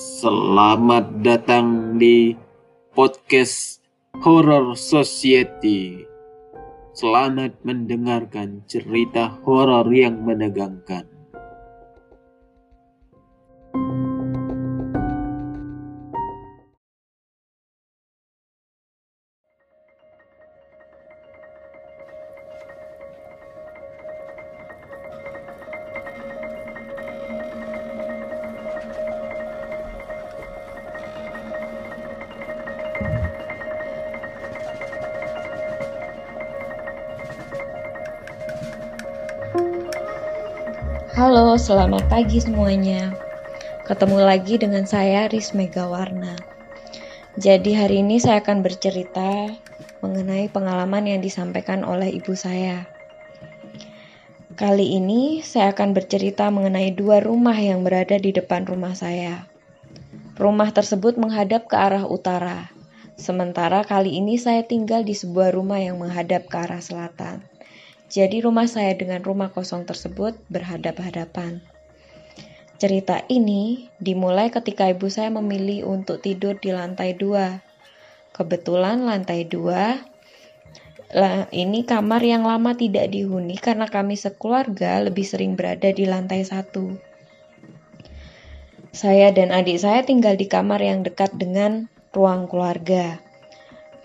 Selamat datang di podcast Horror Society. Selamat mendengarkan cerita horor yang menegangkan. Halo, selamat pagi semuanya. Ketemu lagi dengan saya Riz Megawarna. Jadi hari ini saya akan bercerita mengenai pengalaman yang disampaikan oleh ibu saya. Kali ini saya akan bercerita mengenai dua rumah yang berada di depan rumah saya. Rumah tersebut menghadap ke arah utara, sementara kali ini saya tinggal di sebuah rumah yang menghadap ke arah selatan. Jadi rumah saya dengan rumah kosong tersebut berhadap-hadapan. Cerita ini dimulai ketika ibu saya memilih untuk tidur di lantai dua. Kebetulan lantai dua ini kamar yang lama tidak dihuni karena kami sekeluarga lebih sering berada di lantai satu. Saya dan adik saya tinggal di kamar yang dekat dengan ruang keluarga.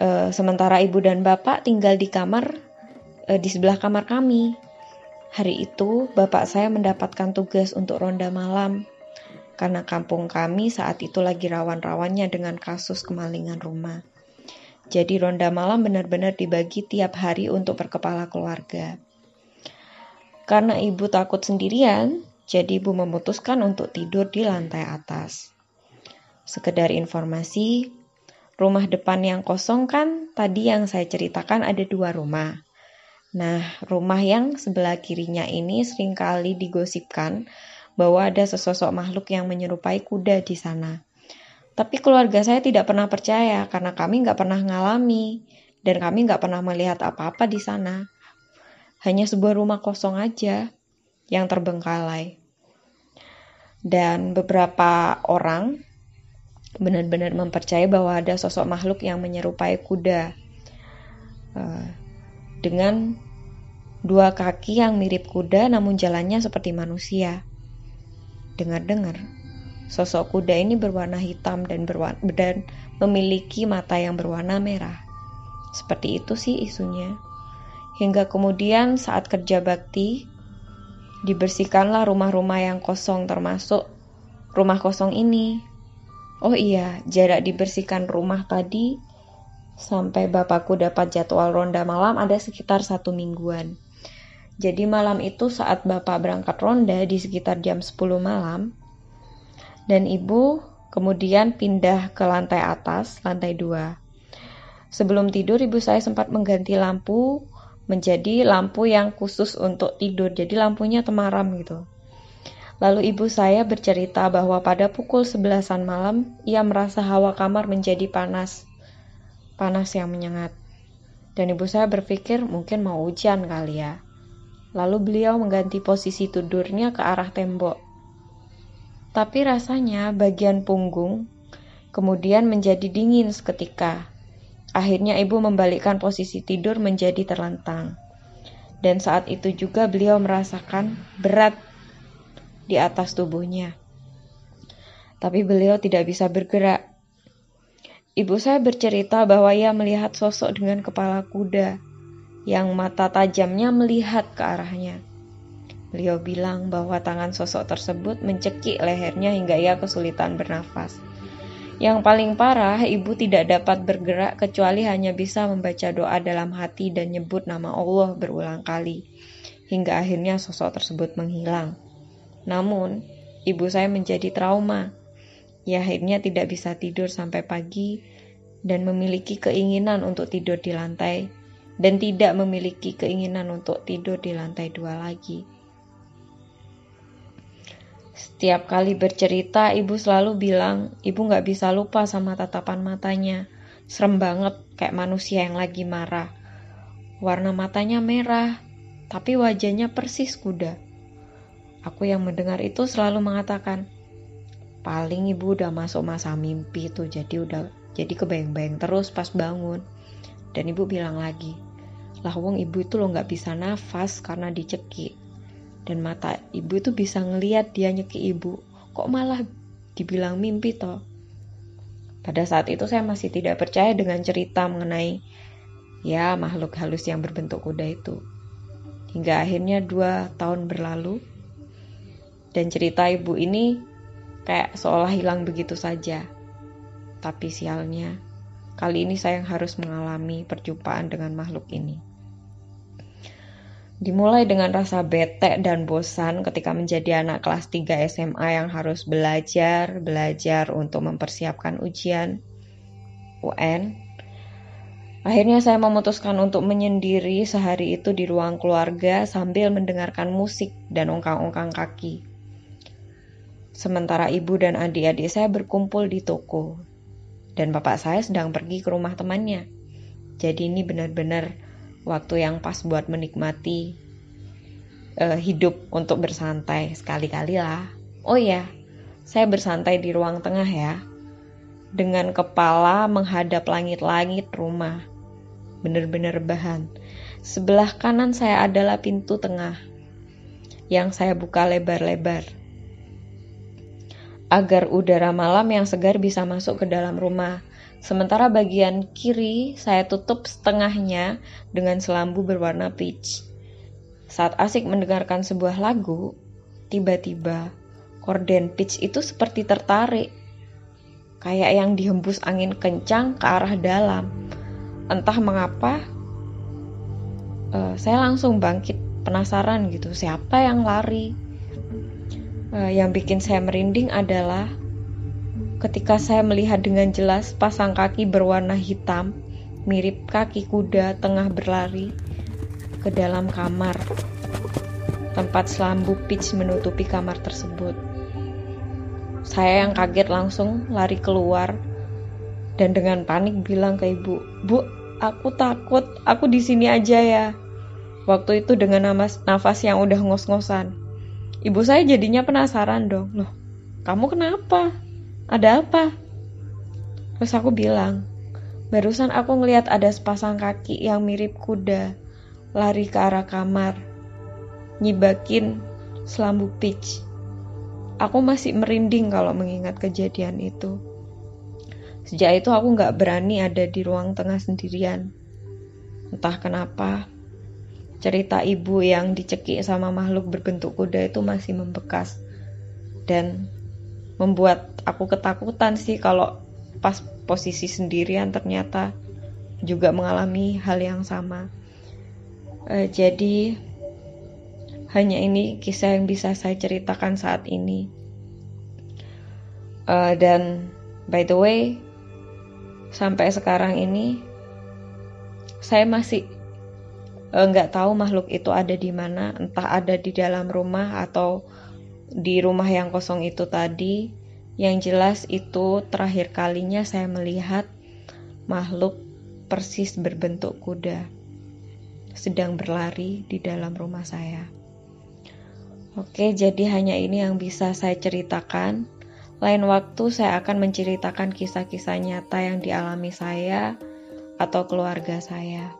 E, sementara ibu dan bapak tinggal di kamar e, di sebelah kamar kami. Hari itu, bapak saya mendapatkan tugas untuk ronda malam karena kampung kami saat itu lagi rawan-rawannya dengan kasus kemalingan rumah. Jadi ronda malam benar-benar dibagi tiap hari untuk berkepala keluarga. Karena ibu takut sendirian, jadi ibu memutuskan untuk tidur di lantai atas. Sekedar informasi, rumah depan yang kosong kan tadi yang saya ceritakan ada dua rumah. Nah, rumah yang sebelah kirinya ini sering kali digosipkan bahwa ada sesosok makhluk yang menyerupai kuda di sana. Tapi keluarga saya tidak pernah percaya karena kami nggak pernah ngalami dan kami nggak pernah melihat apa-apa di sana. Hanya sebuah rumah kosong aja yang terbengkalai. Dan beberapa orang benar-benar mempercayai bahwa ada sosok makhluk yang menyerupai kuda. Uh, dengan dua kaki yang mirip kuda namun jalannya seperti manusia. Dengar-dengar, sosok kuda ini berwarna hitam dan, berwarna, dan memiliki mata yang berwarna merah. Seperti itu sih isunya. Hingga kemudian saat kerja bakti, dibersihkanlah rumah-rumah yang kosong termasuk rumah kosong ini. Oh iya, jarak dibersihkan rumah tadi sampai bapakku dapat jadwal ronda malam ada sekitar satu mingguan. Jadi malam itu saat bapak berangkat ronda di sekitar jam 10 malam, dan ibu kemudian pindah ke lantai atas, lantai dua. Sebelum tidur ibu saya sempat mengganti lampu menjadi lampu yang khusus untuk tidur, jadi lampunya temaram gitu. Lalu ibu saya bercerita bahwa pada pukul 11-an malam ia merasa hawa kamar menjadi panas panas yang menyengat. Dan ibu saya berpikir mungkin mau hujan kali ya. Lalu beliau mengganti posisi tidurnya ke arah tembok. Tapi rasanya bagian punggung kemudian menjadi dingin seketika. Akhirnya ibu membalikkan posisi tidur menjadi terlentang. Dan saat itu juga beliau merasakan berat di atas tubuhnya. Tapi beliau tidak bisa bergerak Ibu saya bercerita bahwa ia melihat sosok dengan kepala kuda yang mata tajamnya melihat ke arahnya. Beliau bilang bahwa tangan sosok tersebut mencekik lehernya hingga ia kesulitan bernafas. Yang paling parah, ibu tidak dapat bergerak kecuali hanya bisa membaca doa dalam hati dan nyebut nama Allah berulang kali, hingga akhirnya sosok tersebut menghilang. Namun, ibu saya menjadi trauma ia akhirnya tidak bisa tidur sampai pagi dan memiliki keinginan untuk tidur di lantai dan tidak memiliki keinginan untuk tidur di lantai dua lagi. Setiap kali bercerita, ibu selalu bilang, ibu gak bisa lupa sama tatapan matanya. Serem banget, kayak manusia yang lagi marah. Warna matanya merah, tapi wajahnya persis kuda. Aku yang mendengar itu selalu mengatakan, paling ibu udah masuk masa mimpi tuh jadi udah jadi kebayang-bayang terus pas bangun. Dan ibu bilang lagi lah wong ibu itu lo nggak bisa nafas karena dicekik. Dan mata ibu itu bisa ngeliat dia nyekik ibu. Kok malah dibilang mimpi toh? Pada saat itu saya masih tidak percaya dengan cerita mengenai ya makhluk halus yang berbentuk kuda itu. Hingga akhirnya dua tahun berlalu dan cerita ibu ini kayak seolah hilang begitu saja. Tapi sialnya, kali ini saya yang harus mengalami perjumpaan dengan makhluk ini. Dimulai dengan rasa bete dan bosan ketika menjadi anak kelas 3 SMA yang harus belajar, belajar untuk mempersiapkan ujian UN. Akhirnya saya memutuskan untuk menyendiri sehari itu di ruang keluarga sambil mendengarkan musik dan ongkang-ongkang kaki. Sementara ibu dan adik-adik saya berkumpul di toko. Dan bapak saya sedang pergi ke rumah temannya. Jadi ini benar-benar waktu yang pas buat menikmati uh, hidup untuk bersantai sekali-kali lah. Oh ya, saya bersantai di ruang tengah ya. Dengan kepala menghadap langit-langit rumah. Benar-benar bahan. Sebelah kanan saya adalah pintu tengah yang saya buka lebar-lebar agar udara malam yang segar bisa masuk ke dalam rumah. Sementara bagian kiri saya tutup setengahnya dengan selambu berwarna peach. Saat asik mendengarkan sebuah lagu, tiba-tiba korden peach itu seperti tertarik. Kayak yang dihembus angin kencang ke arah dalam. Entah mengapa, uh, saya langsung bangkit penasaran gitu, siapa yang lari? Uh, yang bikin saya merinding adalah ketika saya melihat dengan jelas pasang kaki berwarna hitam mirip kaki kuda tengah berlari ke dalam kamar. Tempat selambu pitch menutupi kamar tersebut. Saya yang kaget langsung lari keluar dan dengan panik bilang ke ibu, "Bu, aku takut, aku di sini aja ya." Waktu itu dengan nafas yang udah ngos-ngosan. Ibu saya jadinya penasaran dong, loh kamu kenapa? Ada apa? Terus aku bilang, barusan aku ngelihat ada sepasang kaki yang mirip kuda lari ke arah kamar, nyibakin selambu pitch. Aku masih merinding kalau mengingat kejadian itu. Sejak itu aku gak berani ada di ruang tengah sendirian. Entah kenapa, cerita ibu yang dicekik sama makhluk berbentuk kuda itu masih membekas dan membuat aku ketakutan sih kalau pas posisi sendirian ternyata juga mengalami hal yang sama. Uh, jadi hanya ini kisah yang bisa saya ceritakan saat ini. Uh, dan by the way, sampai sekarang ini saya masih nggak tahu makhluk itu ada di mana, entah ada di dalam rumah atau di rumah yang kosong itu tadi. Yang jelas itu terakhir kalinya saya melihat makhluk persis berbentuk kuda sedang berlari di dalam rumah saya. Oke, jadi hanya ini yang bisa saya ceritakan. Lain waktu saya akan menceritakan kisah-kisah nyata yang dialami saya atau keluarga saya.